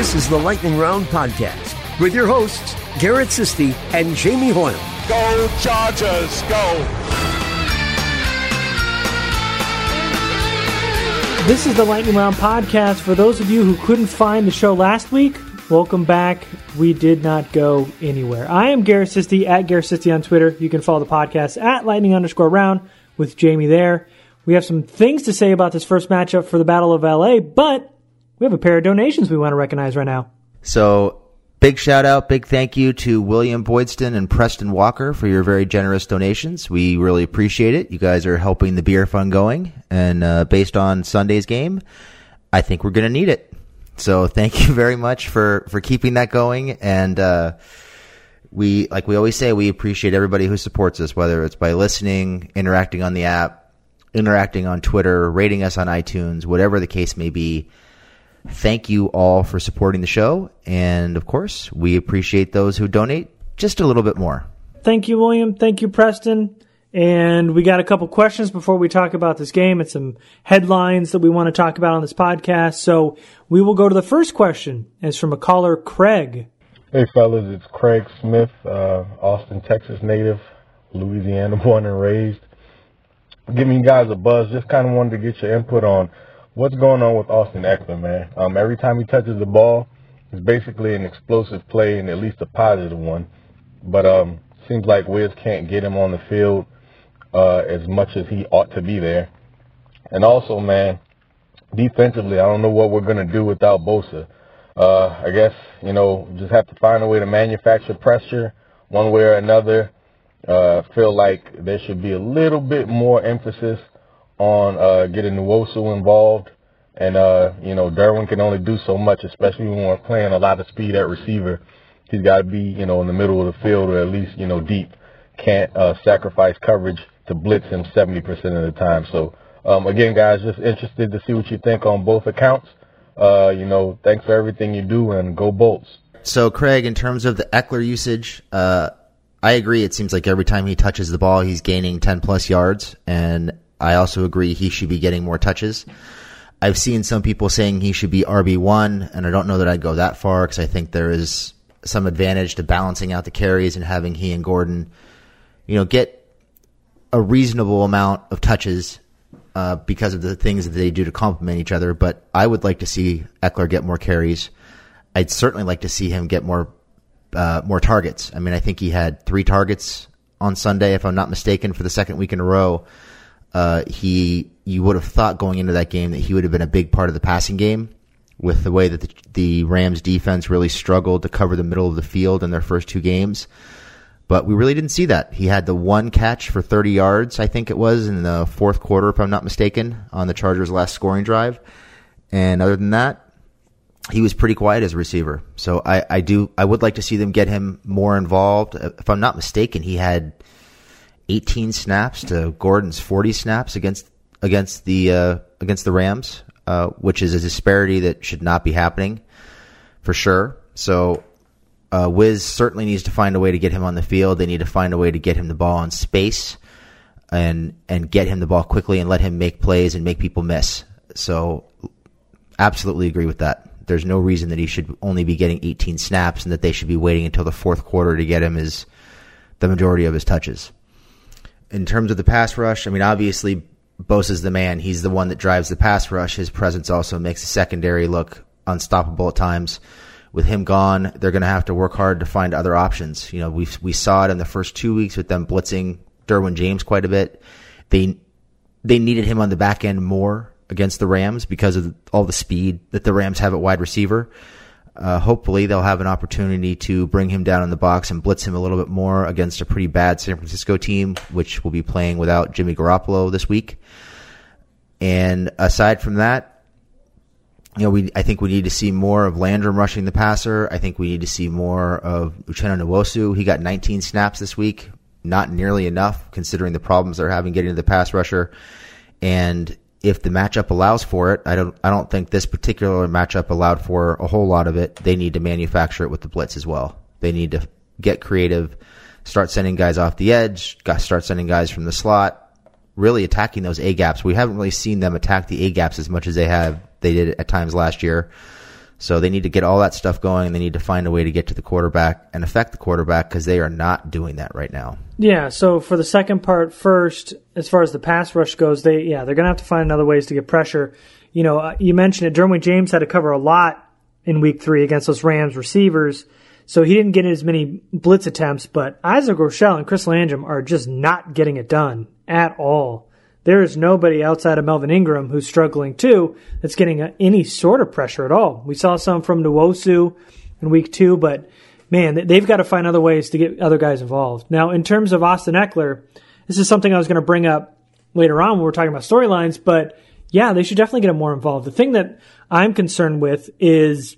This is the Lightning Round podcast with your hosts, Garrett Sisti and Jamie Hoyle. Go Chargers, go! This is the Lightning Round podcast. For those of you who couldn't find the show last week, welcome back. We did not go anywhere. I am Garrett Sisti at Garrett Sisti on Twitter. You can follow the podcast at Lightning underscore round with Jamie there. We have some things to say about this first matchup for the Battle of LA, but we have a pair of donations we want to recognize right now. So, big shout out, big thank you to William Boydston and Preston Walker for your very generous donations. We really appreciate it. You guys are helping the beer fund going, and uh, based on Sunday's game, I think we're going to need it. So, thank you very much for for keeping that going, and uh, we like we always say, we appreciate everybody who supports us, whether it's by listening, interacting on the app interacting on Twitter, rating us on iTunes, whatever the case may be. Thank you all for supporting the show. And of course, we appreciate those who donate just a little bit more. Thank you, William. Thank you, Preston. And we got a couple questions before we talk about this game and some headlines that we want to talk about on this podcast. So we will go to the first question. It's from a caller, Craig. Hey, fellas, it's Craig Smith, uh, Austin, Texas native, Louisiana born and raised giving you guys a buzz. Just kind of wanted to get your input on what's going on with Austin Ekeler, man. Um, every time he touches the ball, it's basically an explosive play and at least a positive one. But um, seems like Wiz can't get him on the field uh, as much as he ought to be there. And also, man, defensively, I don't know what we're to do without Bosa. Uh, I guess, you know, just have to find a way to manufacture pressure one way or another uh, feel like there should be a little bit more emphasis on uh, getting Nwosu involved. And, uh, you know, Derwin can only do so much, especially when we're playing a lot of speed at receiver. He's got to be, you know, in the middle of the field or at least, you know, deep. Can't uh, sacrifice coverage to blitz him 70% of the time. So, um, again, guys, just interested to see what you think on both accounts. Uh, you know, thanks for everything you do and go Bolts. So, Craig, in terms of the Ekeler usage, uh, I agree. It seems like every time he touches the ball, he's gaining 10 plus yards. And I also agree he should be getting more touches. I've seen some people saying he should be RB1, and I don't know that I'd go that far because I think there is some advantage to balancing out the carries and having he and Gordon, you know, get a reasonable amount of touches uh, because of the things that they do to complement each other. But I would like to see Ekeler get more carries. I'd certainly like to see him get more uh, more targets. I mean, I think he had three targets on Sunday, if I'm not mistaken, for the second week in a row. Uh, he, you would have thought going into that game that he would have been a big part of the passing game with the way that the, the Rams defense really struggled to cover the middle of the field in their first two games. But we really didn't see that. He had the one catch for 30 yards, I think it was, in the fourth quarter, if I'm not mistaken, on the Chargers' last scoring drive. And other than that, he was pretty quiet as a receiver. So I, I do I would like to see them get him more involved. If I'm not mistaken, he had 18 snaps to Gordon's 40 snaps against against the uh, against the Rams, uh, which is a disparity that should not be happening for sure. So uh, Wiz certainly needs to find a way to get him on the field. They need to find a way to get him the ball in space and and get him the ball quickly and let him make plays and make people miss. So absolutely agree with that there's no reason that he should only be getting 18 snaps and that they should be waiting until the fourth quarter to get him his the majority of his touches. In terms of the pass rush, I mean, obviously Bosa's the man. He's the one that drives the pass rush. His presence also makes the secondary look unstoppable at times. With him gone, they're going to have to work hard to find other options. You know, we we saw it in the first two weeks with them blitzing Derwin James quite a bit. They they needed him on the back end more against the Rams because of all the speed that the Rams have at wide receiver. Uh, hopefully, they'll have an opportunity to bring him down in the box and blitz him a little bit more against a pretty bad San Francisco team, which will be playing without Jimmy Garoppolo this week. And aside from that, you know, we I think we need to see more of Landrum rushing the passer. I think we need to see more of Uchenna Nwosu. He got 19 snaps this week, not nearly enough considering the problems they're having getting to the pass rusher. And if the matchup allows for it, I don't I don't think this particular matchup allowed for a whole lot of it. They need to manufacture it with the blitz as well. They need to get creative, start sending guys off the edge, start sending guys from the slot, really attacking those A gaps. We haven't really seen them attack the A gaps as much as they have they did at times last year. So they need to get all that stuff going. And they need to find a way to get to the quarterback and affect the quarterback because they are not doing that right now. Yeah. So for the second part first, as far as the pass rush goes, they yeah they're gonna have to find other ways to get pressure. You know, uh, you mentioned it. Derwin James had to cover a lot in Week Three against those Rams receivers, so he didn't get as many blitz attempts. But Isaac Rochell and Chris Landrum are just not getting it done at all. There is nobody outside of Melvin Ingram who's struggling too that's getting any sort of pressure at all. We saw some from Nwosu in week two, but man, they've got to find other ways to get other guys involved. Now, in terms of Austin Ekeler, this is something I was going to bring up later on when we're talking about storylines, but yeah, they should definitely get him more involved. The thing that I'm concerned with is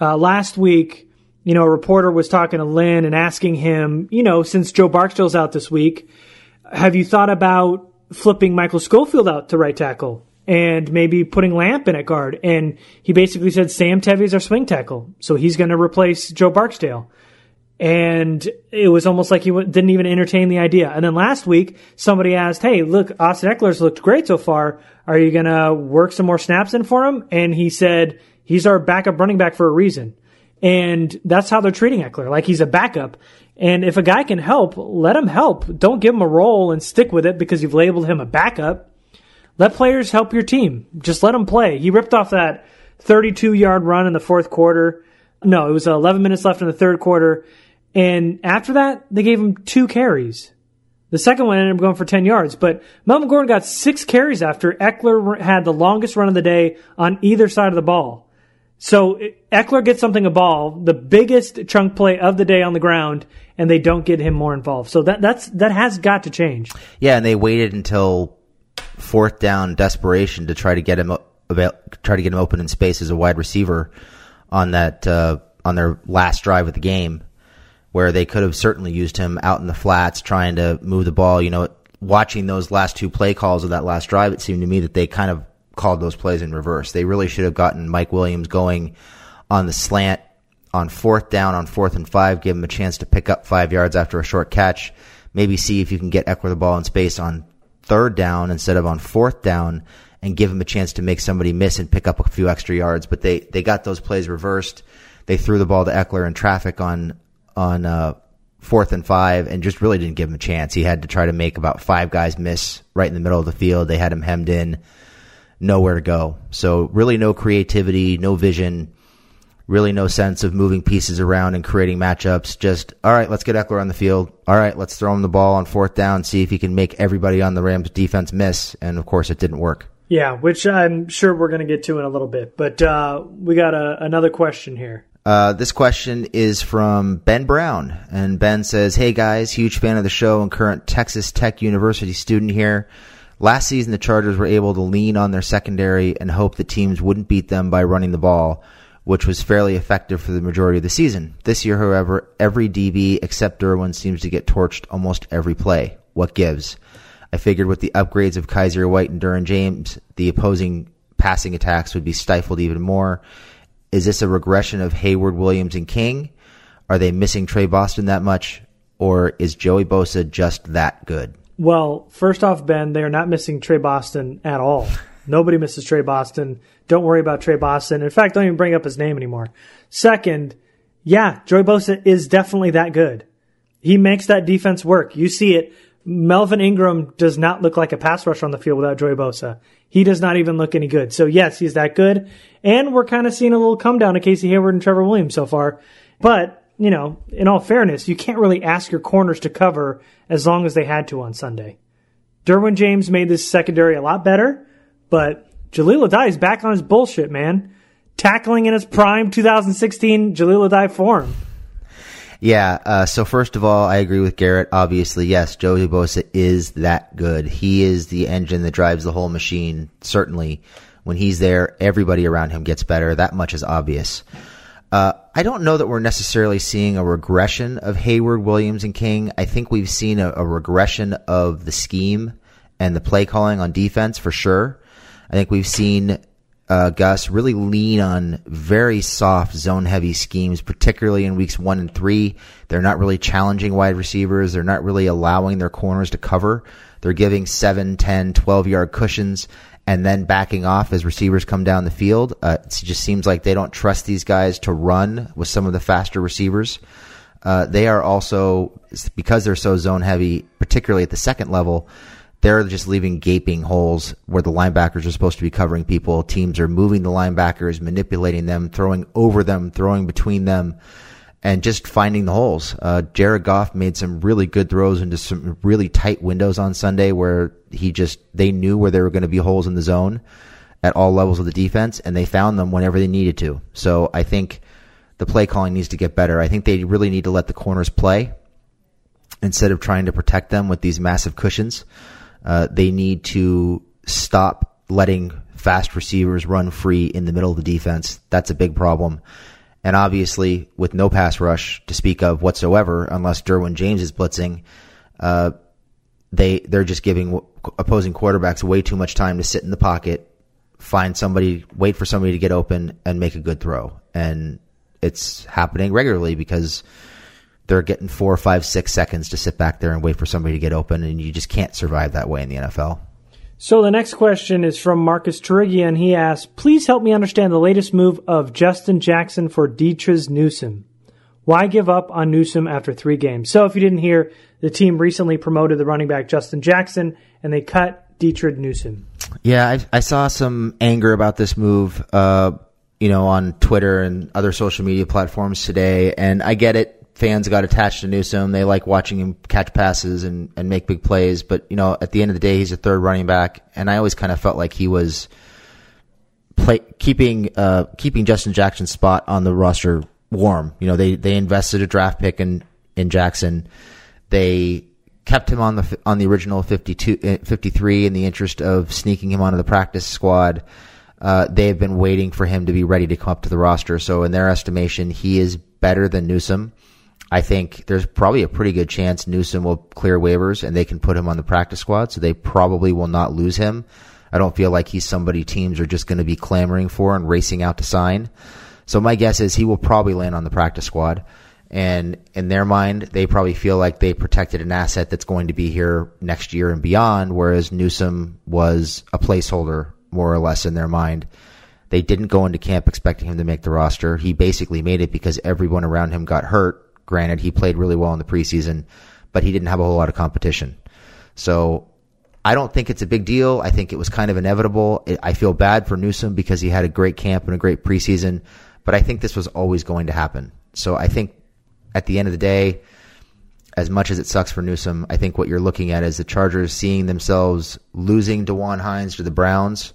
uh, last week, you know, a reporter was talking to Lynn and asking him, you know, since Joe Barksdale's out this week, have you thought about flipping Michael Schofield out to right tackle and maybe putting Lamp in at guard. And he basically said Sam Tevi is our swing tackle, so he's going to replace Joe Barksdale. And it was almost like he didn't even entertain the idea. And then last week, somebody asked, "Hey, look, Austin Ekeler's looked great so far. Are you going to work some more snaps in for him?" And he said, "He's our backup running back for a reason." And that's how they're treating Ekeler, like he's a backup. And if a guy can help, let him help. Don't give him a role and stick with it because you've labeled him a backup. Let players help your team. Just let him play. He ripped off that 32 yard run in the fourth quarter. No, it was 11 minutes left in the third quarter. And after that, they gave him two carries. The second one ended up going for 10 yards, but Melvin Gordon got six carries after Ekeler had the longest run of the day on either side of the ball. So Ekeler gets something ball, the biggest chunk play of the day on the ground, and they don't get him more involved. So that that's that has got to change. Yeah, and they waited until fourth down desperation to try to get him try to get him open in space as a wide receiver on that uh, on their last drive of the game, where they could have certainly used him out in the flats trying to move the ball. You know, watching those last two play calls of that last drive, it seemed to me that they kind of called those plays in reverse. They really should have gotten Mike Williams going on the slant on fourth down, on fourth and five, give him a chance to pick up five yards after a short catch. Maybe see if you can get Ekeler the ball in space on third down instead of on fourth down and give him a chance to make somebody miss and pick up a few extra yards. But they, they got those plays reversed. They threw the ball to Ekeler in traffic on, on, uh, fourth and five and just really didn't give him a chance. He had to try to make about five guys miss right in the middle of the field. They had him hemmed in nowhere to go. So really no creativity, no vision, really no sense of moving pieces around and creating matchups. Just, all right, let's get Ekeler on the field. All right, let's throw him the ball on fourth down, see if he can make everybody on the Rams defense miss. And of course, it didn't work. Yeah, which I'm sure we're going to get to in a little bit. But uh, we got a, another question here. Uh, this question is from Ben Brown. And Ben says, Hey guys, huge fan of the show and current Texas Tech University student here. Last season, the Chargers were able to lean on their secondary and hope that teams wouldn't beat them by running the ball, which was fairly effective for the majority of the season. This year, however, every DB except Derwin seems to get torched almost every play. What gives? I figured with the upgrades of Kyzir White and Derwin James, the opposing passing attacks would be stifled even more. Is this a regression of Hayward, Williams, and King? Are they missing Tre Boston that much? Or is Joey Bosa just that good? Well, first off, Ben, they are not missing Tre Boston at all. Nobody misses Tre Boston. Don't worry about Tre Boston. In fact, don't even bring up his name anymore. Second, yeah, Joey Bosa is definitely that good. He makes that defense work. You see it. Melvin Ingram does not look like a pass rusher on the field without Joey Bosa. He does not even look any good. So yes, he's that good. And we're kind of seeing a little come down to Casey Hayward and Trevor Williams so far. But you know, in all fairness, you can't really ask your corners to cover as long as they had to on Sunday. Derwin James made this secondary a lot better, but Jahleel Addae is back on his bullshit, man. Tackling in his prime 2016 Jahleel Addae form. Yeah. Uh, so first of all, I agree with Garrett. Obviously, yes, Joey Bosa is that good. He is the engine that drives the whole machine. Certainly, when he's there, everybody around him gets better. That much is obvious. Uh, I don't know that we're necessarily seeing a regression of Hayward, Williams, and King. I think we've seen a, a regression of the scheme and the play calling on defense for sure. I think we've seen uh, Gus really lean on very soft zone heavy schemes, particularly in weeks one and three. They're not really challenging wide receivers. They're not really allowing their corners to cover. They're giving 7, 10, 12 yard cushions and then backing off as receivers come down the field. Uh, it just seems like they don't trust these guys to run with some of the faster receivers. Uh, they are also, because they're so zone heavy, particularly at the second level, they're just leaving gaping holes where the linebackers are supposed to be covering people. Teams are moving the linebackers, manipulating them, throwing over them, throwing between them, and just finding the holes. Uh, Jared Goff made some really good throws into some really tight windows on Sunday where he just, they knew where there were going to be holes in the zone at all levels of the defense, and they found them whenever they needed to. So I think the play calling needs to get better. I think they really need to let the corners play instead of trying to protect them with these massive cushions. Uh, they need to stop letting fast receivers run free in the middle of the defense. That's a big problem. And obviously, with no pass rush to speak of whatsoever, unless Derwin James is blitzing, uh, they they're just giving opposing quarterbacks way too much time to sit in the pocket, find somebody, wait for somebody to get open, and make a good throw. And it's happening regularly because they're getting four, five, six seconds to sit back there and wait for somebody to get open, and you just can't survive that way in the NFL. So the next question is from Marcus Turigia, and he asks, "Please help me understand the latest move of Justin Jackson for Detrez Newsome. Why give up on Newsome after three games?" So if you didn't hear, the team recently promoted the running back Justin Jackson, and they cut Detrez Newsome. Yeah, I, I, saw some anger about this move, uh, you know, on Twitter and other social media platforms today, and I get it fans got attached to Newsome. They like watching him catch passes and, and make big plays. But, you know, at the end of the day, he's a third running back. And I always kind of felt like he was play, keeping, uh, keeping Justin Jackson's spot on the roster warm. You know, they, they invested a draft pick in, in Jackson. They kept him on the, on the original 52, uh, 53 in the interest of sneaking him onto the practice squad. Uh, they've been waiting for him to be ready to come up to the roster. So in their estimation, he is better than Newsome. I think there's probably a pretty good chance Newsome will clear waivers and they can put him on the practice squad, so they probably will not lose him. I don't feel like he's somebody teams are just going to be clamoring for and racing out to sign. So my guess is he will probably land on the practice squad. And in their mind, they probably feel like they protected an asset that's going to be here next year and beyond, whereas Newsome was a placeholder more or less in their mind. They didn't go into camp expecting him to make the roster. He basically made it because everyone around him got hurt Granted, he played really well in the preseason, but he didn't have a whole lot of competition. So I don't think it's a big deal. I think it was kind of inevitable. I feel bad for Newsome because he had a great camp and a great preseason, but I think this was always going to happen. So I think at the end of the day, as much as it sucks for Newsome, I think what you're looking at is the Chargers seeing themselves losing Dewan Hines to the Browns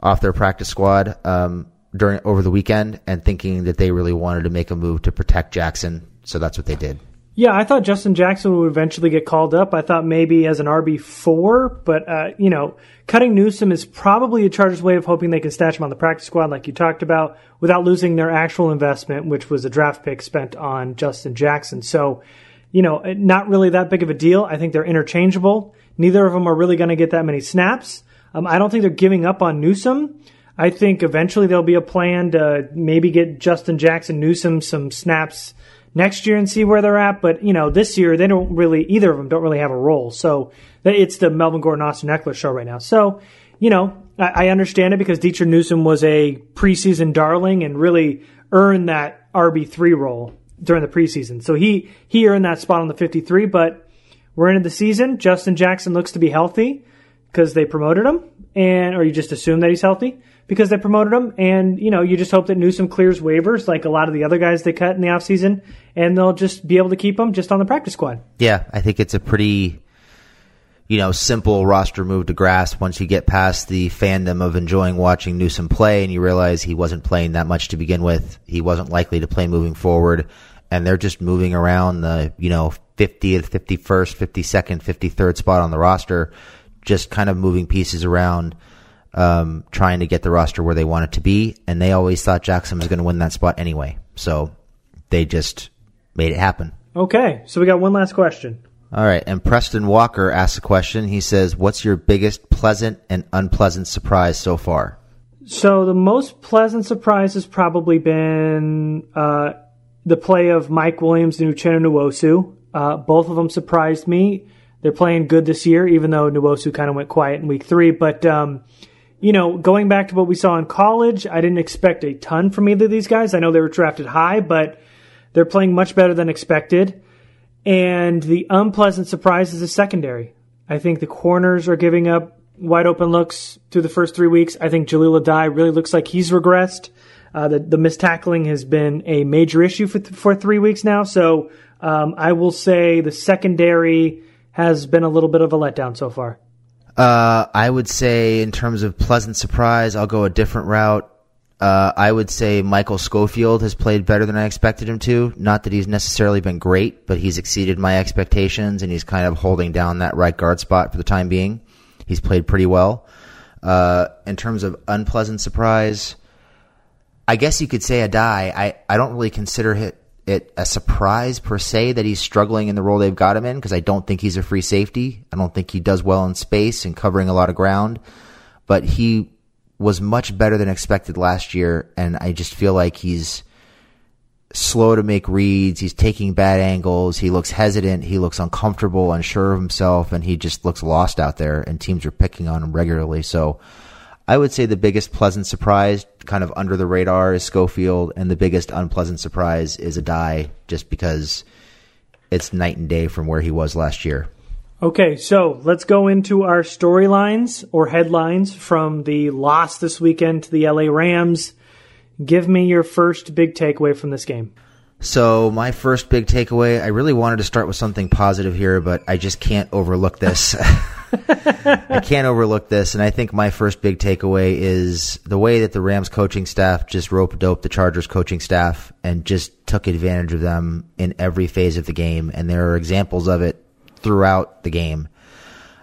off their practice squad um, during over the weekend, and thinking that they really wanted to make a move to protect Jackson so that's what they did. Yeah, I thought Justin Jackson would eventually get called up. I thought maybe as an RB four, but uh, you know, cutting Newsome is probably a Chargers' way of hoping they can stash him on the practice squad, like you talked about, without losing their actual investment, which was a draft pick spent on Justin Jackson. So, you know, not really that big of a deal. I think they're interchangeable. Neither of them are really going to get that many snaps. Um, I don't think they're giving up on Newsome. I think eventually there'll be a plan to maybe get Justin Jackson Newsome some snaps next year and see where they're at. But you know, this year they don't really either of them don't really have a role. So it's the Melvin Gordon Austin Ekeler show right now. So you know, I, I understand it because Detrez Newsome was a preseason darling and really earned that RB three role during the preseason. So he he earned that spot on the fifty three. But we're into the season. Justin Jackson looks to be healthy because they promoted him, and or you just assume that he's healthy because they promoted him. And, you know, you just hope that Newsome clears waivers like a lot of the other guys they cut in the offseason, and they'll just be able to keep him just on the practice squad. Yeah, I think it's a pretty, you know, simple roster move to grasp once you get past the fandom of enjoying watching Newsome play and you realize he wasn't playing that much to begin with. He wasn't likely to play moving forward. And they're just moving around the, you know, 50th, 51st, 52nd, 53rd spot on the roster, just kind of moving pieces around um, trying to get the roster where they want it to be, and they always thought Jackson was going to win that spot anyway. So they just made it happen. Okay, so we got one last question. All right, and Preston Walker asks a question. He says, "What's your biggest pleasant and unpleasant surprise so far?" So the most pleasant surprise has probably been uh, the play of Mike Williams and Uchenna Nwosu. Uh, both of them surprised me. They're playing good this year, even though Nwosu kind of went quiet in week three. But, um, you know, going back to what we saw in college, I didn't expect a ton from either of these guys. I know they were drafted high, but they're playing much better than expected. And the unpleasant surprise is the secondary. I think the corners are giving up wide open looks through the first three weeks. I think Jahleel Addae really looks like he's regressed. Uh, the, the missed tackling has been a major issue for, th- for three weeks now. So um, I will say the secondary has been a little bit of a letdown so far. Uh, I would say, in terms of pleasant surprise, I'll go a different route. Uh, I would say Michael Schofield has played better than I expected him to. Not that he's necessarily been great, but he's exceeded my expectations, and he's kind of holding down that right guard spot for the time being. He's played pretty well. Uh, in terms of unpleasant surprise, I guess you could say Addae. I, I don't really consider it, it a surprise per se that he's struggling in the role they've got him in because I don't think he's a free safety. I don't think he does well in space and covering a lot of ground, but he was much better than expected last year, and I just feel like he's slow to make reads. He's taking bad angles. He looks hesitant. He looks uncomfortable, unsure of himself, and he just looks lost out there. And teams are picking on him regularly. So I would say the biggest pleasant surprise, kind of under the radar, is Schofield, and the biggest unpleasant surprise is Addae, just because it's night and day from where he was last year. Okay, so let's go into our storylines or headlines from the loss this weekend to the LA Rams. Give me your first big takeaway from this game. So my first big takeaway, I really wanted to start with something positive here, but I just can't overlook this. I can't overlook this, and I think my first big takeaway is the way that the Rams coaching staff just rope doped the Chargers coaching staff and just took advantage of them in every phase of the game, and there are examples of it throughout the game.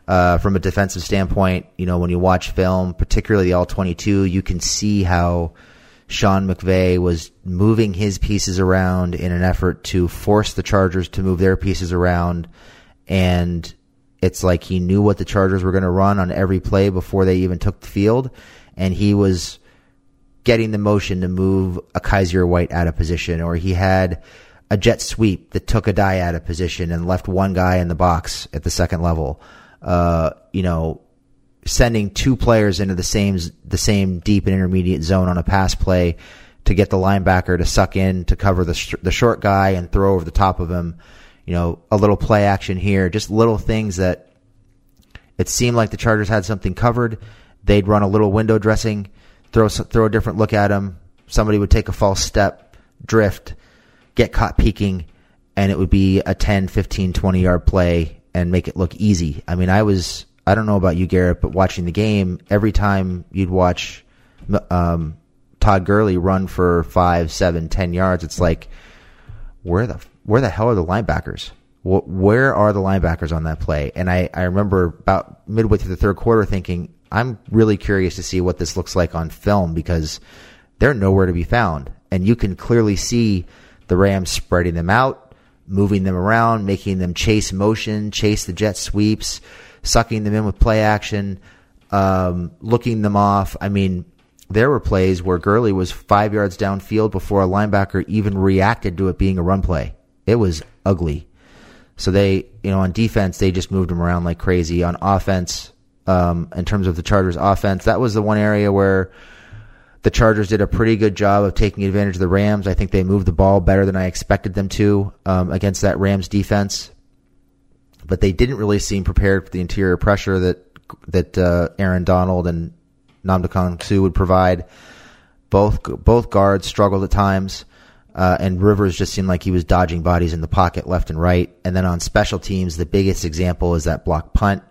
Uh, from a defensive standpoint, you know, when you watch film, particularly the all 22, you can see how Sean McVay was moving his pieces around in an effort to force the Chargers to move their pieces around. And it's like he knew what the Chargers were going to run on every play before they even took the field. And he was getting the motion to move a Kyzir White out of position, or he had a jet sweep that took Addae out of position and left one guy in the box at the second level. Uh, you know, sending two players into the same the same deep and intermediate zone on a pass play to get the linebacker to suck in to cover the sh- the short guy and throw over the top of him. You know, a little play action here, just little things that it seemed like the Chargers had something covered. They'd run a little window dressing, throw throw a different look at him. Somebody would take a false step, drift, get caught peeking, and it would be a 10, 15, 20 yard play and make it look easy. I mean, I was, I don't know about you, Garrett, but watching the game, every time you'd watch um, Todd Gurley run for five, seven, ten yards, it's like, where the where the hell are the linebackers? Where are the linebackers on that play? And I, I remember about midway through the third quarter thinking, I'm really curious to see what this looks like on film because they're nowhere to be found. And you can clearly see the Rams spreading them out, moving them around, making them chase motion, chase the jet sweeps, sucking them in with play action, um, looking them off. I mean, there were plays where Gurley was five yards downfield before a linebacker even reacted to it being a run play. It was ugly. So they, you know, on defense, they just moved him around like crazy. On offense, um, in terms of the Chargers offense, that was the one area where the Chargers did a pretty good job of taking advantage of the Rams. I think they moved the ball better than I expected them to um, against that Rams defense, but they didn't really seem prepared for the interior pressure that that uh, Aaron Donald and Ndamukong Suh would provide. Both both guards struggled at times, uh, and Rivers just seemed like he was dodging bodies in the pocket left and right. And then on special teams, the biggest example is that block punt.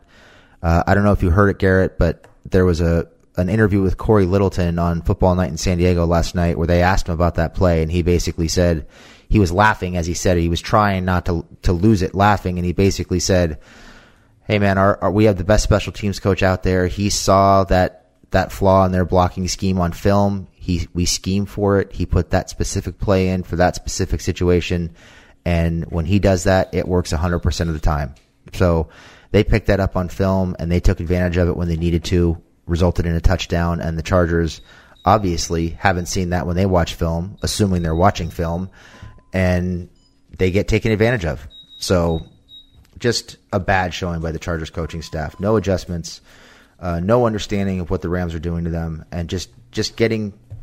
Uh, I don't know if you heard it, Garrett, but there was a an interview with Cory Littleton on Football Night in San Diego last night where they asked him about that play, and he basically said he was laughing as he said it. He was trying not to to lose it, laughing, and he basically said, "Hey man, our, our, we have the best special teams coach out there. He saw that that flaw in their blocking scheme on film. He we schemed for it. He put that specific play in for that specific situation, and when he does that, it works 100% of the time. So." They picked that up on film and they took advantage of it when they needed to resulted in a touchdown, and the Chargers obviously haven't seen that when they watch film, assuming they're watching film, and they get taken advantage of. So just a bad showing by the Chargers coaching staff. No adjustments, uh, no understanding of what the Rams are doing to them, and just just getting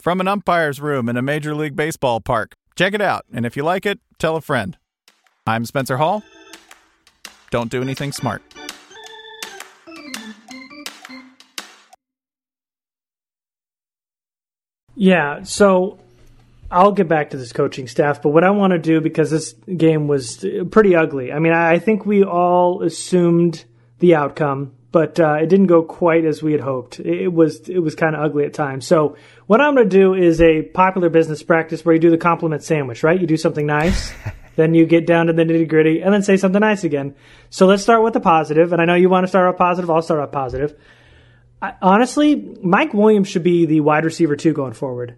from an umpire's room in a Major League Baseball park. Check it out, and if you like it, tell a friend. I'm Spencer Hall. Don't do anything smart. Yeah, so I'll get back to this coaching staff, but what I want to do because this game was pretty ugly. I mean, I think we all assumed the outcome, but uh, it didn't go quite as we had hoped. It was it was kind of ugly at times. So what I'm going to do is a popular business practice where you do the compliment sandwich, right? You do something nice. then you get down to the nitty gritty and then say something nice again. So let's start with the positive. And I know you want to start off positive. I'll start off positive. I, honestly, Mike Williams should be the wide receiver two going forward.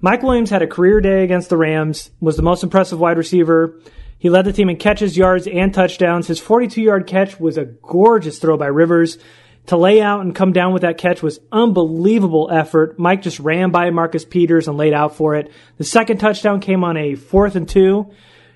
Mike Williams had a career day against the Rams, was the most impressive wide receiver. He led the team in catches, yards, and touchdowns. His 42 yard catch was a gorgeous throw by Rivers. To lay out and come down with that catch was unbelievable effort. Mike just ran by Marcus Peters and laid out for it. The second touchdown came on a fourth and two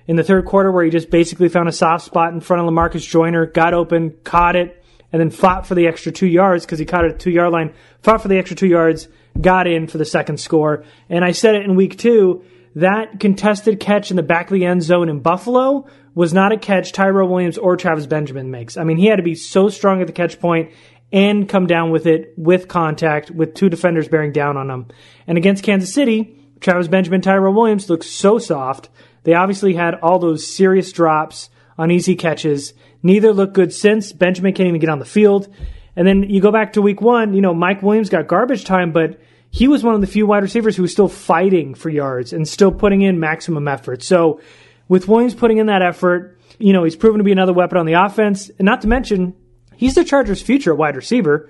in the third quarter where he just basically found a soft spot in front of Lamarcus Joyner, got open, caught it, and then fought for the extra two yards because he caught it at two yard line, fought for the extra two yards, got in for the second score. And I said it in week two that contested catch in the back of the end zone in Buffalo was not a catch Tyrell Williams or Travis Benjamin makes. I mean, he had to be so strong at the catch point and come down with it with contact with two defenders bearing down on him. And against Kansas City, Travis Benjamin, Tyrell Williams looked so soft. They obviously had all those serious drops on easy catches. Neither looked good since. Benjamin can't even get on the field. And then you go back to week one, you know, Mike Williams got garbage time, but he was one of the few wide receivers who was still fighting for yards and still putting in maximum effort. So with Williams putting in that effort, you know, he's proven to be another weapon on the offense. And not to mention, he's the Chargers' future wide receiver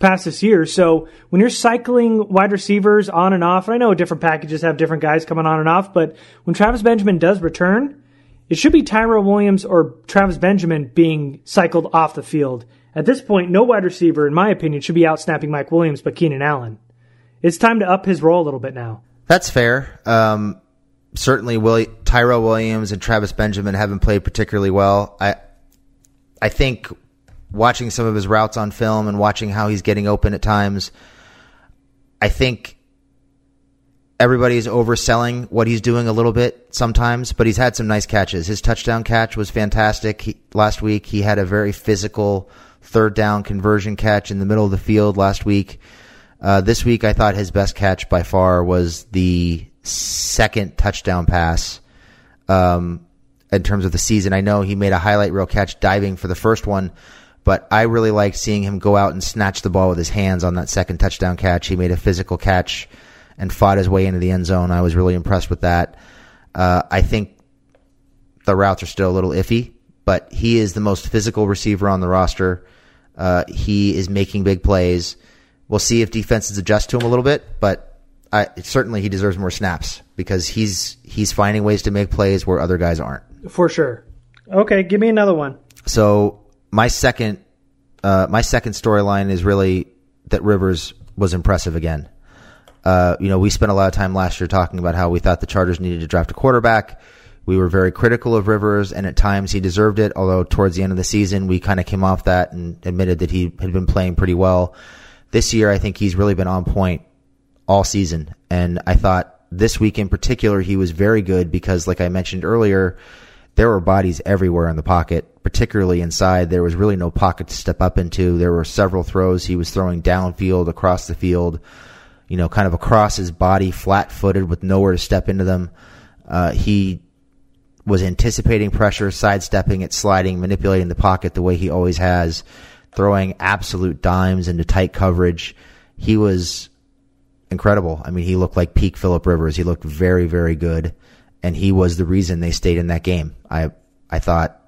past this year. So when you're cycling wide receivers on and off, and I know different packages have different guys coming on and off, but when Travis Benjamin does return, it should be Tyrell Williams or Travis Benjamin being cycled off the field. At this point, no wide receiver, in my opinion, should be out snapping Mike Williams but Keenan Allen. It's time to up his role a little bit now. That's fair. Um, certainly, Willie, Tyrell Williams and Travis Benjamin haven't played particularly well. I, I think watching some of his routes on film and watching how he's getting open at times, I think everybody's overselling what he's doing a little bit sometimes, but he's had some nice catches. His touchdown catch was fantastic he, last week. He had a very physical third down conversion catch in the middle of the field last week. Uh, this week, I thought his best catch by far was the second touchdown pass um, in terms of the season. I know he made a highlight reel catch diving for the first one, but I really liked seeing him go out and snatch the ball with his hands on that second touchdown catch. He made a physical catch and fought his way into the end zone. I was really impressed with that. Uh, I think the routes are still a little iffy, but he is the most physical receiver on the roster. Uh, he is making big plays. We'll see if defenses adjust to him a little bit, but I, certainly he deserves more snaps because he's he's finding ways to make plays where other guys aren't. For sure. Okay, give me another one. So my second uh, my second storyline is really that Rivers was impressive again. Uh, you know, we spent a lot of time last year talking about how we thought the Chargers needed to draft a quarterback. We were very critical of Rivers, and at times he deserved it. Although towards the end of the season, we kind of came off that and admitted that he had been playing pretty well. This year, I think he's really been on point all season, and I thought this week in particular he was very good because, like I mentioned earlier, there were bodies everywhere in the pocket, particularly inside. There was really no pocket to step up into. There were several throws he was throwing downfield, across the field you know, kind of across his body, flat footed with nowhere to step into them. Uh, he was anticipating pressure, sidestepping it, sliding, manipulating the pocket the way he always has, throwing absolute dimes into tight coverage. He was incredible. I mean, he looked like peak Philip Rivers. He looked very, very good, and he was the reason they stayed in that game. I I thought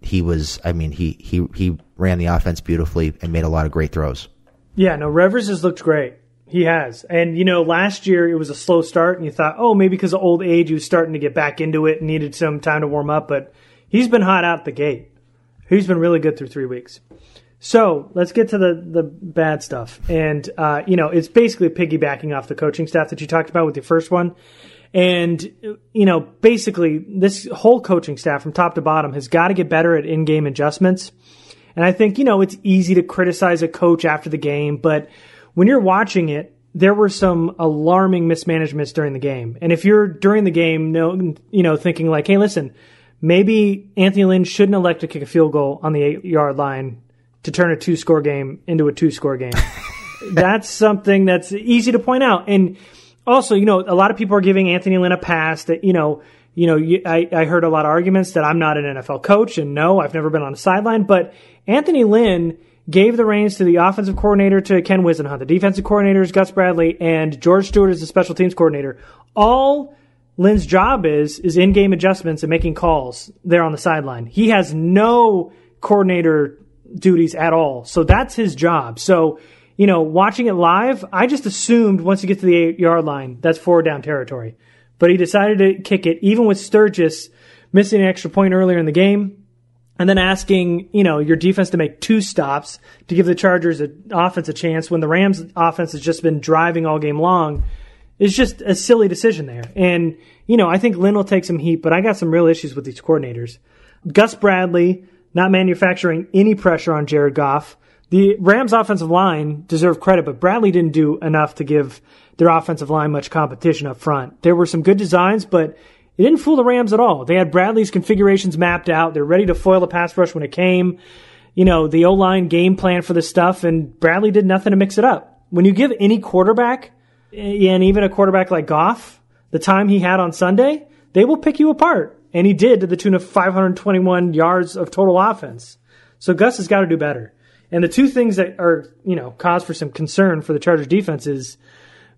he was. I mean, he he he ran the offense beautifully and made a lot of great throws. Yeah, no, Rivers has looked great. He has. And, you know, last year it was a slow start, and you thought, oh, maybe because of old age, he was starting to get back into it and needed some time to warm up. But he's been hot out the gate. He's been really good through three weeks. So let's get to the, the bad stuff. And, uh, you know, it's basically piggybacking off the coaching staff that you talked about with your first one. And, you know, basically, this whole coaching staff from top to bottom has got to get better at in game adjustments. And I think, you know, it's easy to criticize a coach after the game, but when you're watching it, there were some alarming mismanagements during the game. And if you're during the game, no, you know, thinking like, hey, listen, maybe Anthony Lynn shouldn't elect to kick a field goal on the eight yard line to turn a two score game into a two score game. that's something that's easy to point out. And also, you know, a lot of people are giving Anthony Lynn a pass that, you know, you know, I, I heard a lot of arguments that I'm not an NFL coach, and no, I've never been on a sideline. But Anthony Lynn gave the reins to the offensive coordinator to Ken Whisenhunt, the defensive coordinator is Gus Bradley, and George Stewart is the special teams coordinator. All Lynn's job is is in game adjustments and making calls there on the sideline. He has no coordinator duties at all, so that's his job. So you know, watching it live, I just assumed once you get to the eight yard line, that's four down territory but he decided to kick it even with Sturgis missing an extra point earlier in the game and then asking, you know, your defense to make two stops to give the Chargers an offense a chance when the Rams offense has just been driving all game long is just a silly decision there. And, you know, I think Lynn will take some heat, but I got some real issues with these coordinators. Gus Bradley not manufacturing any pressure on Jared Goff. The Rams offensive line deserve credit, but Bradley didn't do enough to give their offensive line much competition up front. There were some good designs, but it didn't fool the Rams at all. They had Bradley's configurations mapped out. They're ready to foil the pass rush when it came. You know, the O line game plan for this stuff, and Bradley did nothing to mix it up. When you give any quarterback, and even a quarterback like Goff, the time he had on Sunday, they will pick you apart. And he did to the tune of 521 yards of total offense. So Gus has got to do better. And the two things that are, you know, cause for some concern for the Chargers defense is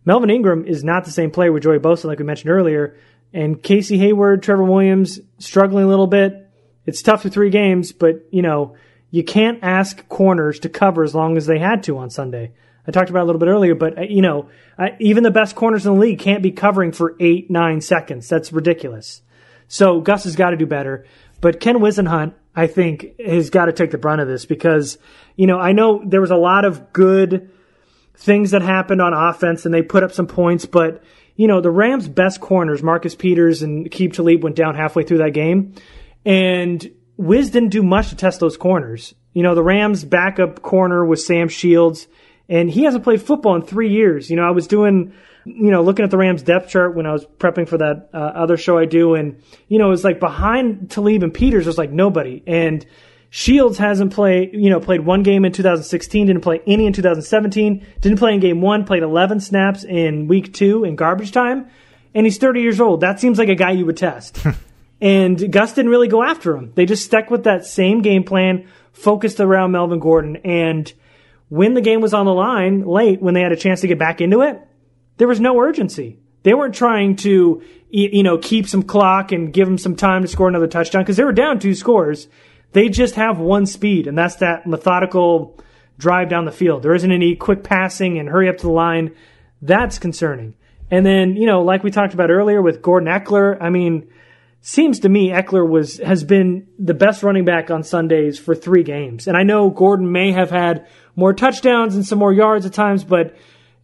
Melvin Ingram is not the same player with Joey Bosa, like we mentioned earlier. And Casey Hayward, Trevor Williams, struggling a little bit. It's tough for three games, but, you know, you can't ask corners to cover as long as they had to on Sunday. I talked about a little bit earlier, but, uh, you know, even the best corners in the league can't be covering for eight, nine seconds. That's ridiculous. So Gus has got to do better. But Ken Whisenhunt, I think, has got to take the brunt of this because, you know, I know there was a lot of good things that happened on offense and they put up some points, but you know, the Rams' best corners, Marcus Peters and Aqib Talib went down halfway through that game. And Wiz didn't do much to test those corners. You know, the Rams' backup corner was Sam Shields, and he hasn't played football in three years. You know, I was doing, you know, looking at the Rams' depth chart when I was prepping for that uh, other show I do, and, you know, it was like behind Talib and Peters was like nobody. And Shields hasn't played, you know, played one game in 2016, didn't play any in 2017, didn't play in game one, played 11 snaps in week two in garbage time, and he's 30 years old. That seems like a guy you would test. and Gus didn't really go after him. They just stuck with that same game plan, focused around Melvin Gordon. And when the game was on the line late, when they had a chance to get back into it, there was no urgency. They weren't trying to, you know, keep some clock and give them some time to score another touchdown because they were down two scores they just have one speed, and that's that methodical drive down the field. There isn't any quick passing and hurry up to the line. That's concerning. And then, you know, like we talked about earlier with Gordon Ekeler, I mean, seems to me Ekeler was has been the best running back on Sundays for three games. And I know Gordon may have had more touchdowns and some more yards at times, but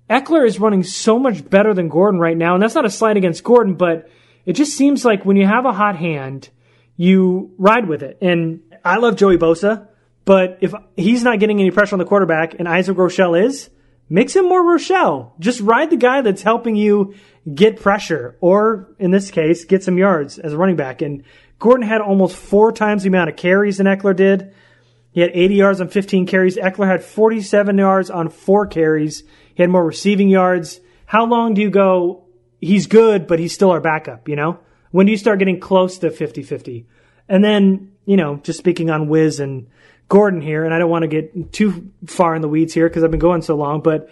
Ekeler is running so much better than Gordon right now. And that's not a slight against Gordon, but it just seems like when you have a hot hand, you ride with it. And I love Joey Bosa, but if he's not getting any pressure on the quarterback and Isaac Rochell is, mix him more Rochell. Just ride the guy that's helping you get pressure, or in this case, get some yards as a running back. And Gordon had almost four times the amount of carries than Ekeler did. He had 80 yards on 15 carries. Ekeler had 47 yards on four carries. He had more receiving yards. How long do you go, he's good, but he's still our backup, you know? When do you start getting close to 50 50? And then, you know, just speaking on Wiz and Gordon here, and I don't want to get too far in the weeds here because I've been going so long, but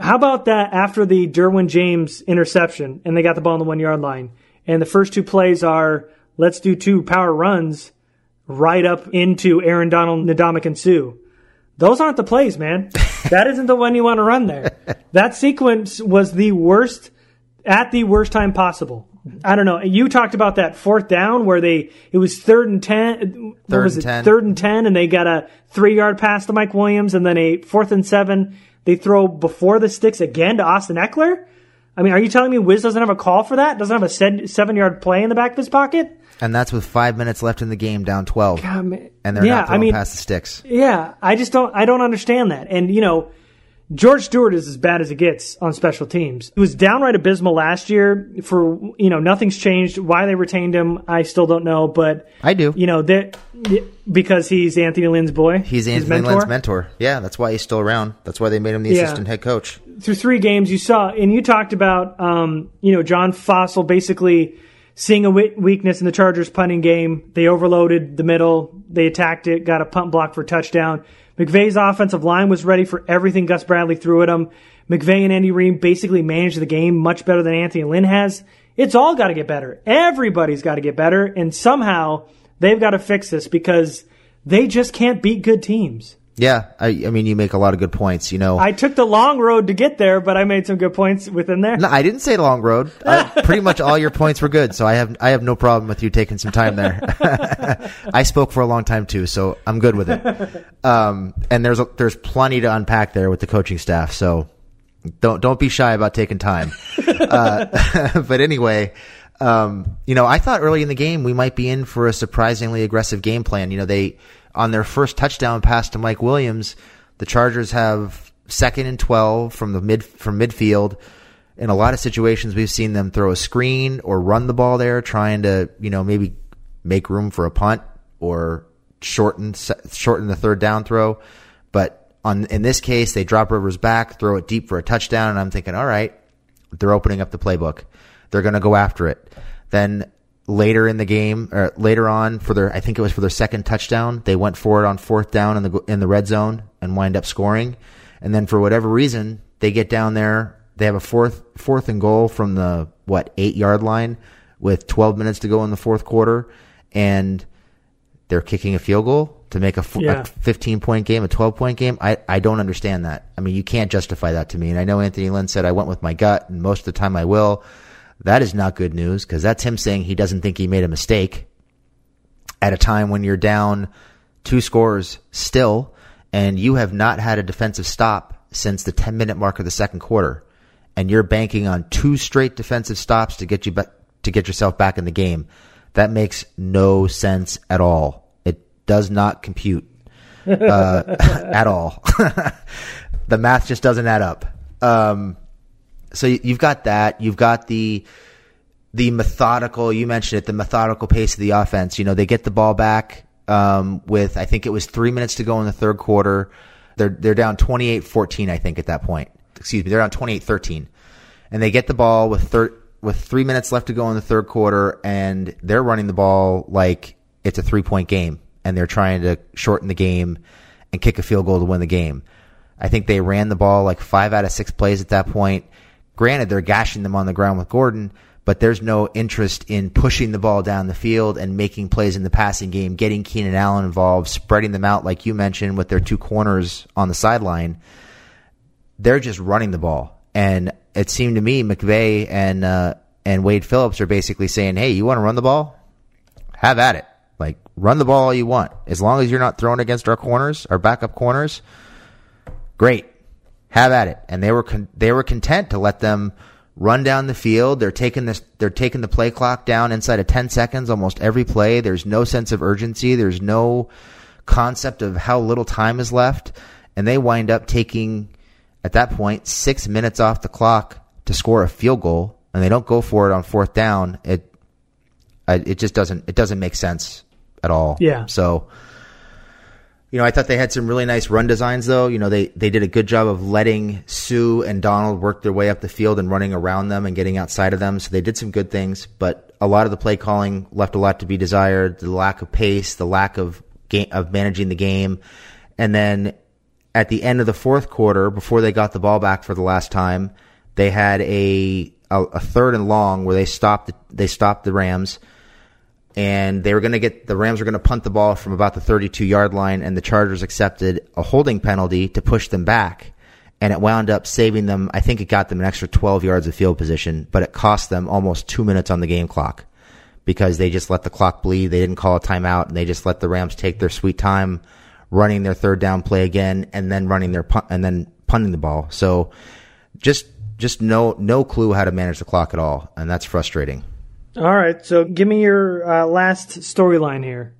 how about that after the Derwin James interception and they got the ball on the one yard line? And the first two plays are let's do two power runs. right up into Aaron Donald, Nadamic, and Sue. Those aren't the plays, man. that isn't the one you want to run there. That sequence was the worst at the worst time possible. I don't know. You talked about that fourth down where they it was third and ten. What Third was and it? 10. Third and ten, and they got a three yard pass to Mike Williams, and then a fourth and seven. They throw before the sticks again to Austin Ekeler. I mean, are you telling me Wiz doesn't have a call for that? Doesn't have a seven yard play in the back of his pocket? And that's with five minutes left in the game, down twelve, Um, and they're yeah, not throwing I mean, past the sticks. Yeah, I just don't. I don't understand that. And you know, George Stewart is as bad as it gets on special teams. He was downright abysmal last year. For you know, nothing's changed. Why they retained him, I still don't know. But I do. You know, that because he's Anthony Lynn's boy. He's Anthony mentor. Lynn's mentor. Yeah, that's why he's still around. That's why they made him the Yeah. assistant head coach. through three games, you saw, and you talked about, um, you know, John Fassel basically seeing a weakness in the Chargers punting game. They overloaded the middle. They attacked it, got a punt block for a touchdown. McVay's offensive line was ready for everything Gus Bradley threw at them. McVay and Andy Reid basically managed the game much better than Anthony Lynn has. It's all got to get better. Everybody's got to get better, and somehow they've got to fix this because they just can't beat good teams. Yeah, I, I mean, you make a lot of good points. You know, I took the long road to get there, but I made some good points within there. No, I didn't say long road. Uh, pretty much all your points were good, so I have I have no problem with you taking some time there. I spoke for a long time too, so I'm good with it. Um, and there's a, there's plenty to unpack there with the coaching staff, so don't don't be shy about taking time. Uh, but anyway, um, you know, I thought early in the game we might be in for a surprisingly aggressive game plan. You know, they on their first touchdown pass to Mike Williams, the Chargers have second and twelve from the mid from midfield. In a lot of situations, we've seen them throw a screen or run the ball there, trying to you know maybe make room for a punt or shorten shorten the third down throw. But on in this case, they drop Rivers back, throw it deep for a touchdown, and I'm thinking, all right, they're opening up the playbook. They're going to go after it. Then later in the game, or later on for their, I think it was for their second touchdown, they went for it on fourth down in the in the red zone and wind up scoring. And then for whatever reason, they get down there. They have a fourth fourth and goal from the what eight yard line with 12 minutes to go in the fourth quarter, and they're kicking a field goal to make a, f- Yeah. a 15 point game, a 12 point game. I, I don't understand that. I mean, you can't justify that to me. And I know Anthony Lynn said I went with my gut, and most of the time I will. That is not good news because that's him saying he doesn't think he made a mistake at a time when you're down two scores still, and you have not had a defensive stop since the 10 minute mark of the second quarter, and you're banking on two straight defensive stops to get you ba- to get yourself back in the game. That makes no sense at all. It does not compute uh, at all. the math just doesn't add up. Um, so you- you've got that. You've got the the methodical. You mentioned it. The methodical pace of the offense. You know, they get the ball back um, with I think it was three minutes to go in the third quarter. They're they're down 28-14, I think at that point. Excuse me, they're down 28-13, and they get the ball with thir- with three minutes left to go in the third quarter, and they're running the ball like it's a three point game, and they're trying to shorten the game and kick a field goal to win the game. I think they ran the ball like five out of six plays at that point. Granted, they're gashing them on the ground with Gordon, but there's no interest in pushing the ball down the field and making plays in the passing game, getting Keenan Allen involved, spreading them out, like you mentioned, with their two corners on the sideline. They're just running the ball. And it seemed to me McVay and uh, and Wade Phillips are basically saying, "Hey, you want to run the ball? Have at it. Like run the ball all you want, as long as you're not throwing against our corners, our backup corners. Great, have at it." And they were con- they were content to let them run down the field. They're taking this they're taking the play clock down inside of 10 seconds almost every play. There's no sense of urgency. There's no concept of how little time is left, and they wind up taking at that point six minutes off the clock to score a field goal, and they don't go for it on fourth down. It it just doesn't it doesn't make sense at all. Yeah. So. You know, I thought they had some really nice run designs, though. You know, they, they did a good job of letting Suh and Donald work their way up the field and running around them and getting outside of them. So they did some good things, but a lot of the play calling left a lot to be desired. The lack of pace, the lack of game, of managing the game, and then at the end of the fourth quarter, before they got the ball back for the last time, they had a a, a third and long where they stopped they stopped the Rams and they were going to get the Rams were going to punt the ball from about the 32 yard line, and the Chargers accepted a holding penalty to push them back, and it wound up saving them. I think it got them an extra 12 yards of field position, but it cost them almost two minutes on the game clock because they just let the clock bleed. They didn't call a timeout, and they just let the Rams take their sweet time, running their third down play again, and then running their punt, and then punting the ball. So just just no no clue how to manage the clock at all, and that's frustrating. All right, so give me your uh, last storyline here.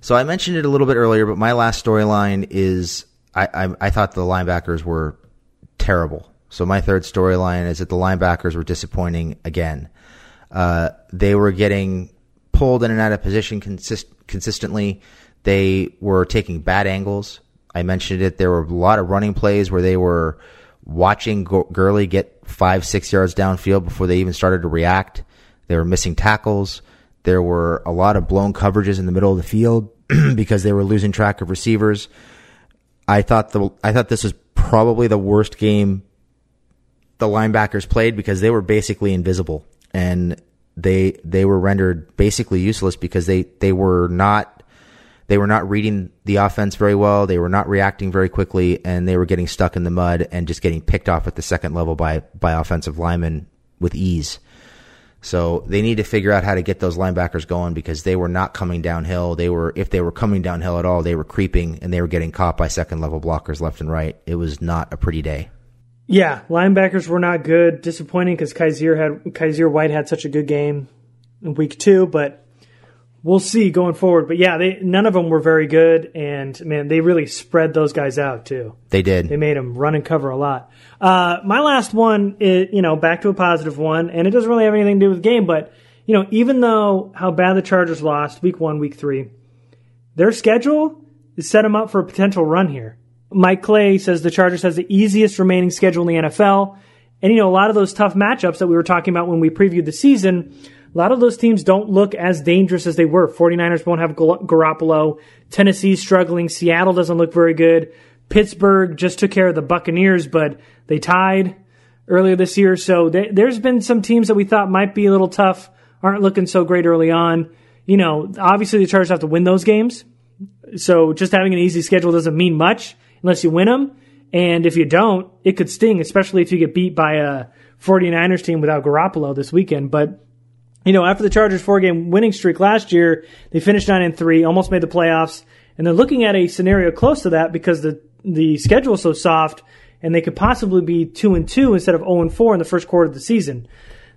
So I mentioned it a little bit earlier, but my last storyline is I, I, I thought the linebackers were terrible. So my third storyline is that the linebackers were disappointing again. Uh, they were getting pulled in and out of position consist- consistently. They were taking bad angles. I mentioned it. There were a lot of running plays where they were watching Gurley get five, six yards downfield before they even started to react. They were missing tackles. There were a lot of blown coverages in the middle of the field because they were losing track of receivers. I thought the I thought this was probably the worst game the linebackers played because they were basically invisible and they they were rendered basically useless because they they were not they were not reading the offense very well. They were not reacting very quickly, and they were getting stuck in the mud and just getting picked off at the second level by by offensive linemen with ease. So they need to figure out how to get those linebackers going because they were not coming downhill. They were, if they were coming downhill at all, they were creeping and they were getting caught by second level blockers left and right. It was not a pretty day. Yeah, linebackers were not good. Disappointing because Kyzir had Kyzir White had such a good game in week two, but we'll see going forward. But yeah, they none of them were very good, and man, they really spread those guys out too. They did. They made them run and cover a lot. Uh, my last one, is, you know, back to a positive one, and it doesn't really have anything to do with the game, but you know, even though how bad the Chargers lost week one, week three, their schedule is set them up for a potential run here. Mike Clay says the Chargers has the easiest remaining schedule in the NFL. And, you know, a lot of those tough matchups that we were talking about when we previewed the season, a lot of those teams don't look as dangerous as they were. 49ers won't have Garoppolo. Tennessee's struggling. Seattle doesn't look very good. Pittsburgh just took care of the Buccaneers, but they tied earlier this year. So th- there's been some teams that we thought might be a little tough, aren't looking so great early on. You know, obviously the Chargers have to win those games. So just having an easy schedule doesn't mean much unless you win them. And if you don't, it could sting, especially if you get beat by a 49ers team without Garoppolo this weekend. But, you know, after the Chargers four game winning streak last year, they finished 9 and 3, almost made the playoffs. And they're looking at a scenario close to that because the, the schedule is so soft and they could possibly be 2 and 2 instead of 0 and 4 in the first quarter of the season.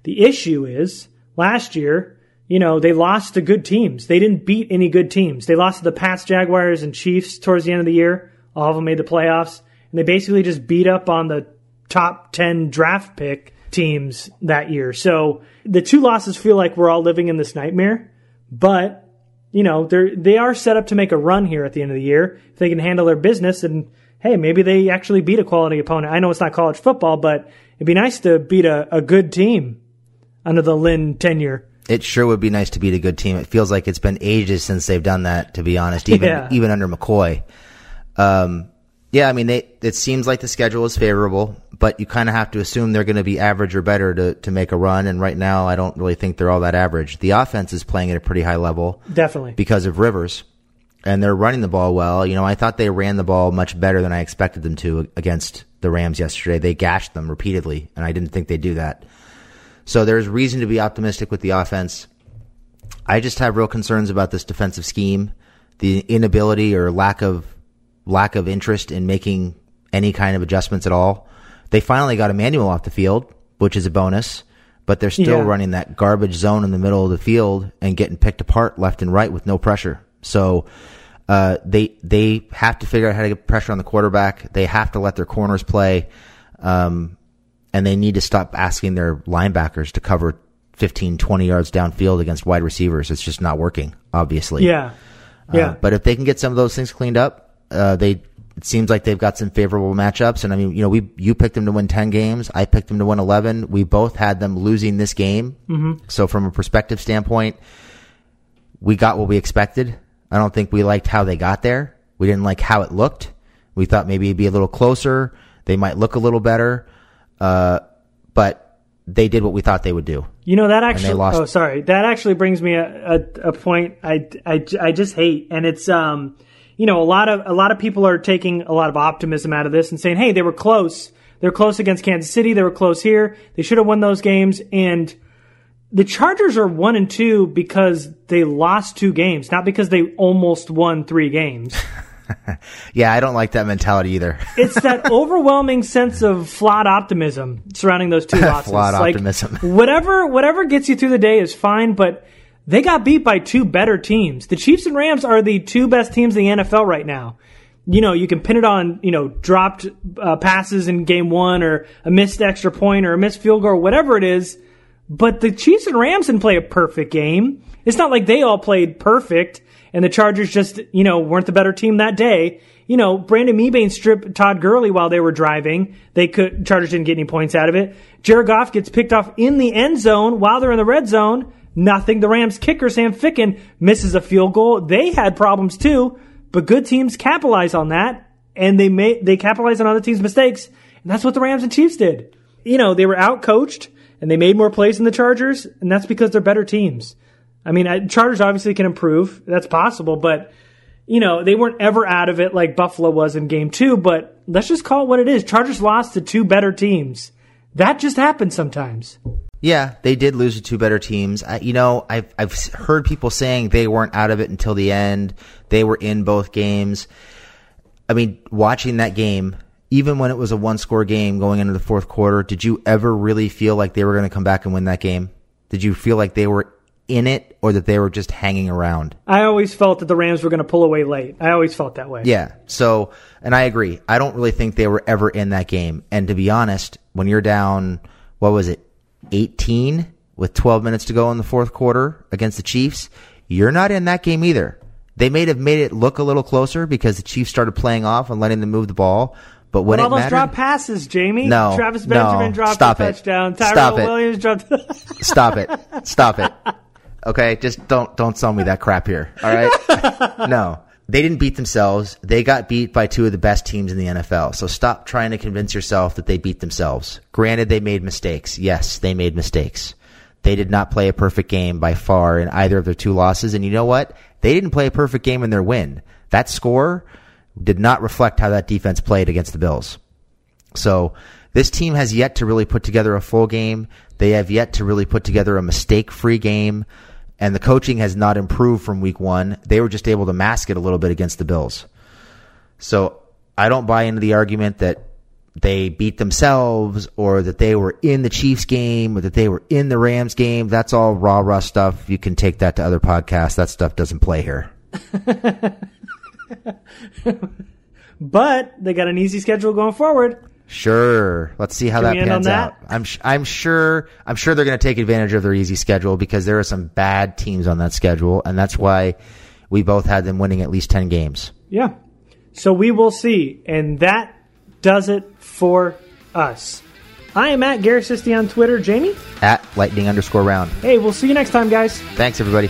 The issue is last year, you know, they lost to good teams. They didn't beat any good teams. They lost to the Pats, Jaguars, and Chiefs towards the end of the year. All of them made the playoffs. And they basically just beat up on the top 10 draft pick teams that year. So the two losses feel like we're all living in this nightmare, but you know, they're, they are set up to make a run here at the end of the year. If they can handle their business and hey, maybe they actually beat a quality opponent. I know it's not college football, but it'd be nice to beat a, a good team under the Lynn tenure. It sure would be nice to beat a good team. It feels like it's been ages since they've done that, to be honest, even, Yeah. even under McCoy. Um, yeah, I mean, they, it seems like the schedule is favorable, but you kind of have to assume they're going to be average or better to, to make a run. And right now, I don't really think they're all that average. The offense is playing at a pretty high level Definitely. because of Rivers, and they're running the ball well. You know, I thought they ran the ball much better than I expected them to against the Rams yesterday. They gashed them repeatedly, and I didn't think they'd do that. So there's reason to be optimistic with the offense. I just have real concerns about this defensive scheme, the inability or lack of lack of interest in making any kind of adjustments at all. They finally got Emmanuel off the field, which is a bonus, but they're still Yeah. running that garbage zone in the middle of the field and getting picked apart left and right with no pressure. So uh, they they have to figure out how to get pressure on the quarterback. They have to let their corners play, um, and they need to stop asking their linebackers to cover 15, 20 yards downfield against wide receivers. It's just not working, obviously. Yeah. Uh, Yeah. but if they can get some of those things cleaned up, uh, they it seems like they've got some favorable matchups. And I mean, you know, we you picked them to win ten games. I picked them to win eleven. We both had them losing this game. Mm-hmm. So from a perspective standpoint, we got what we expected. I don't think we liked how they got there. We didn't like how it looked. We thought maybe it'd be a little closer. They might look a little better. Uh, but they did what we thought they would do. You know that actually. lost- Oh, sorry. That actually brings me a, a, a point I, I, I just hate, and it's um, you know, a lot of a lot of people are taking a lot of optimism out of this and saying, hey, they were close. They're close against Kansas City. They were close here. They should have won those games. And the Chargers are one and two because they lost two games, not because they almost won three games. Yeah, I don't like that mentality either. it's that overwhelming sense of flawed optimism surrounding those two losses. Flawed Like, optimism. whatever, whatever gets you through the day is fine, but they got beat by two better teams. The Chiefs and Rams are the two best teams in the NFL right now. You know, you can pin it on, you know, dropped uh, passes in game one or a missed extra point or a missed field goal whatever it is. But the Chiefs and Rams didn't play a perfect game. It's not like they all played perfect and the Chargers just, you know, weren't the better team that day. You know, Brandon Mebane stripped Todd Gurley while they were driving. They could, Chargers didn't get any points out of it. Jared Goff gets picked off in the end zone while they're in the red zone. Nothing. The Rams kicker, Sam Ficken, misses a field goal. They had problems too, but good teams capitalize on that and they may, they capitalize on other teams' mistakes. And that's what the Rams and Chiefs did. You know, they were out coached and they made more plays than the Chargers, and that's because they're better teams. I mean, Chargers obviously can improve. That's possible, but you know, they weren't ever out of it like Buffalo was in game two, but let's just call it what it is. Chargers lost to two better teams. That just happens sometimes. Yeah, they did lose to two better teams. I, you know, I've I've heard people saying they weren't out of it until the end. They were in both games. I mean, watching that game, even when it was a one-score game going into the fourth quarter, did you ever really feel like they were going to come back and win that game? Did you feel like they were in it, or that they were just hanging around? I always felt that the Rams were going to pull away late. I always felt that way. Yeah. So, and I agree. I don't really think they were ever in that game. And to be honest, when you're down, what was it, 18 with 12 minutes to go in the fourth quarter against the Chiefs, you're not in that game either. They may have made it look a little closer because the Chiefs started playing off and letting them move the ball. But when But all it those mattered, drop passes, Jamie. No, Travis no, Benjamin dropped stop a it. touchdown. Tyrell Stop it. Williams dropped. stop it, stop it. Okay, just don't don't sell me that crap here. All right, no, they didn't beat themselves. They got beat by two of the best teams in the NFL. So stop trying to convince yourself that they beat themselves. Granted, they made mistakes. Yes, they made mistakes. They did not play a perfect game by far in either of their two losses. And you know what? They didn't play a perfect game in their win. That score did not reflect how that defense played against the Bills. So this team has yet to really put together a full game. They have yet to really put together a mistake free game. And the coaching has not improved from week one. They were just able to mask it a little bit against the Bills. So I don't buy into the argument that they beat themselves or that they were in the Chiefs game or that they were in the Rams game. That's all raw, raw stuff. You can take that to other podcasts. That stuff doesn't play here. but they got an easy schedule going forward. Sure. Let's see how Can that pans on out. I'm sh- I'm sure I'm sure they're going to take advantage of their easy schedule because there are some bad teams on that schedule, and that's why we both had them winning at least ten games. Yeah. So we will see. And that does it for us. I am at Gary Sisti on Twitter. Jamie? At lightning underscore round. Hey, we'll see you next time, guys. Thanks everybody.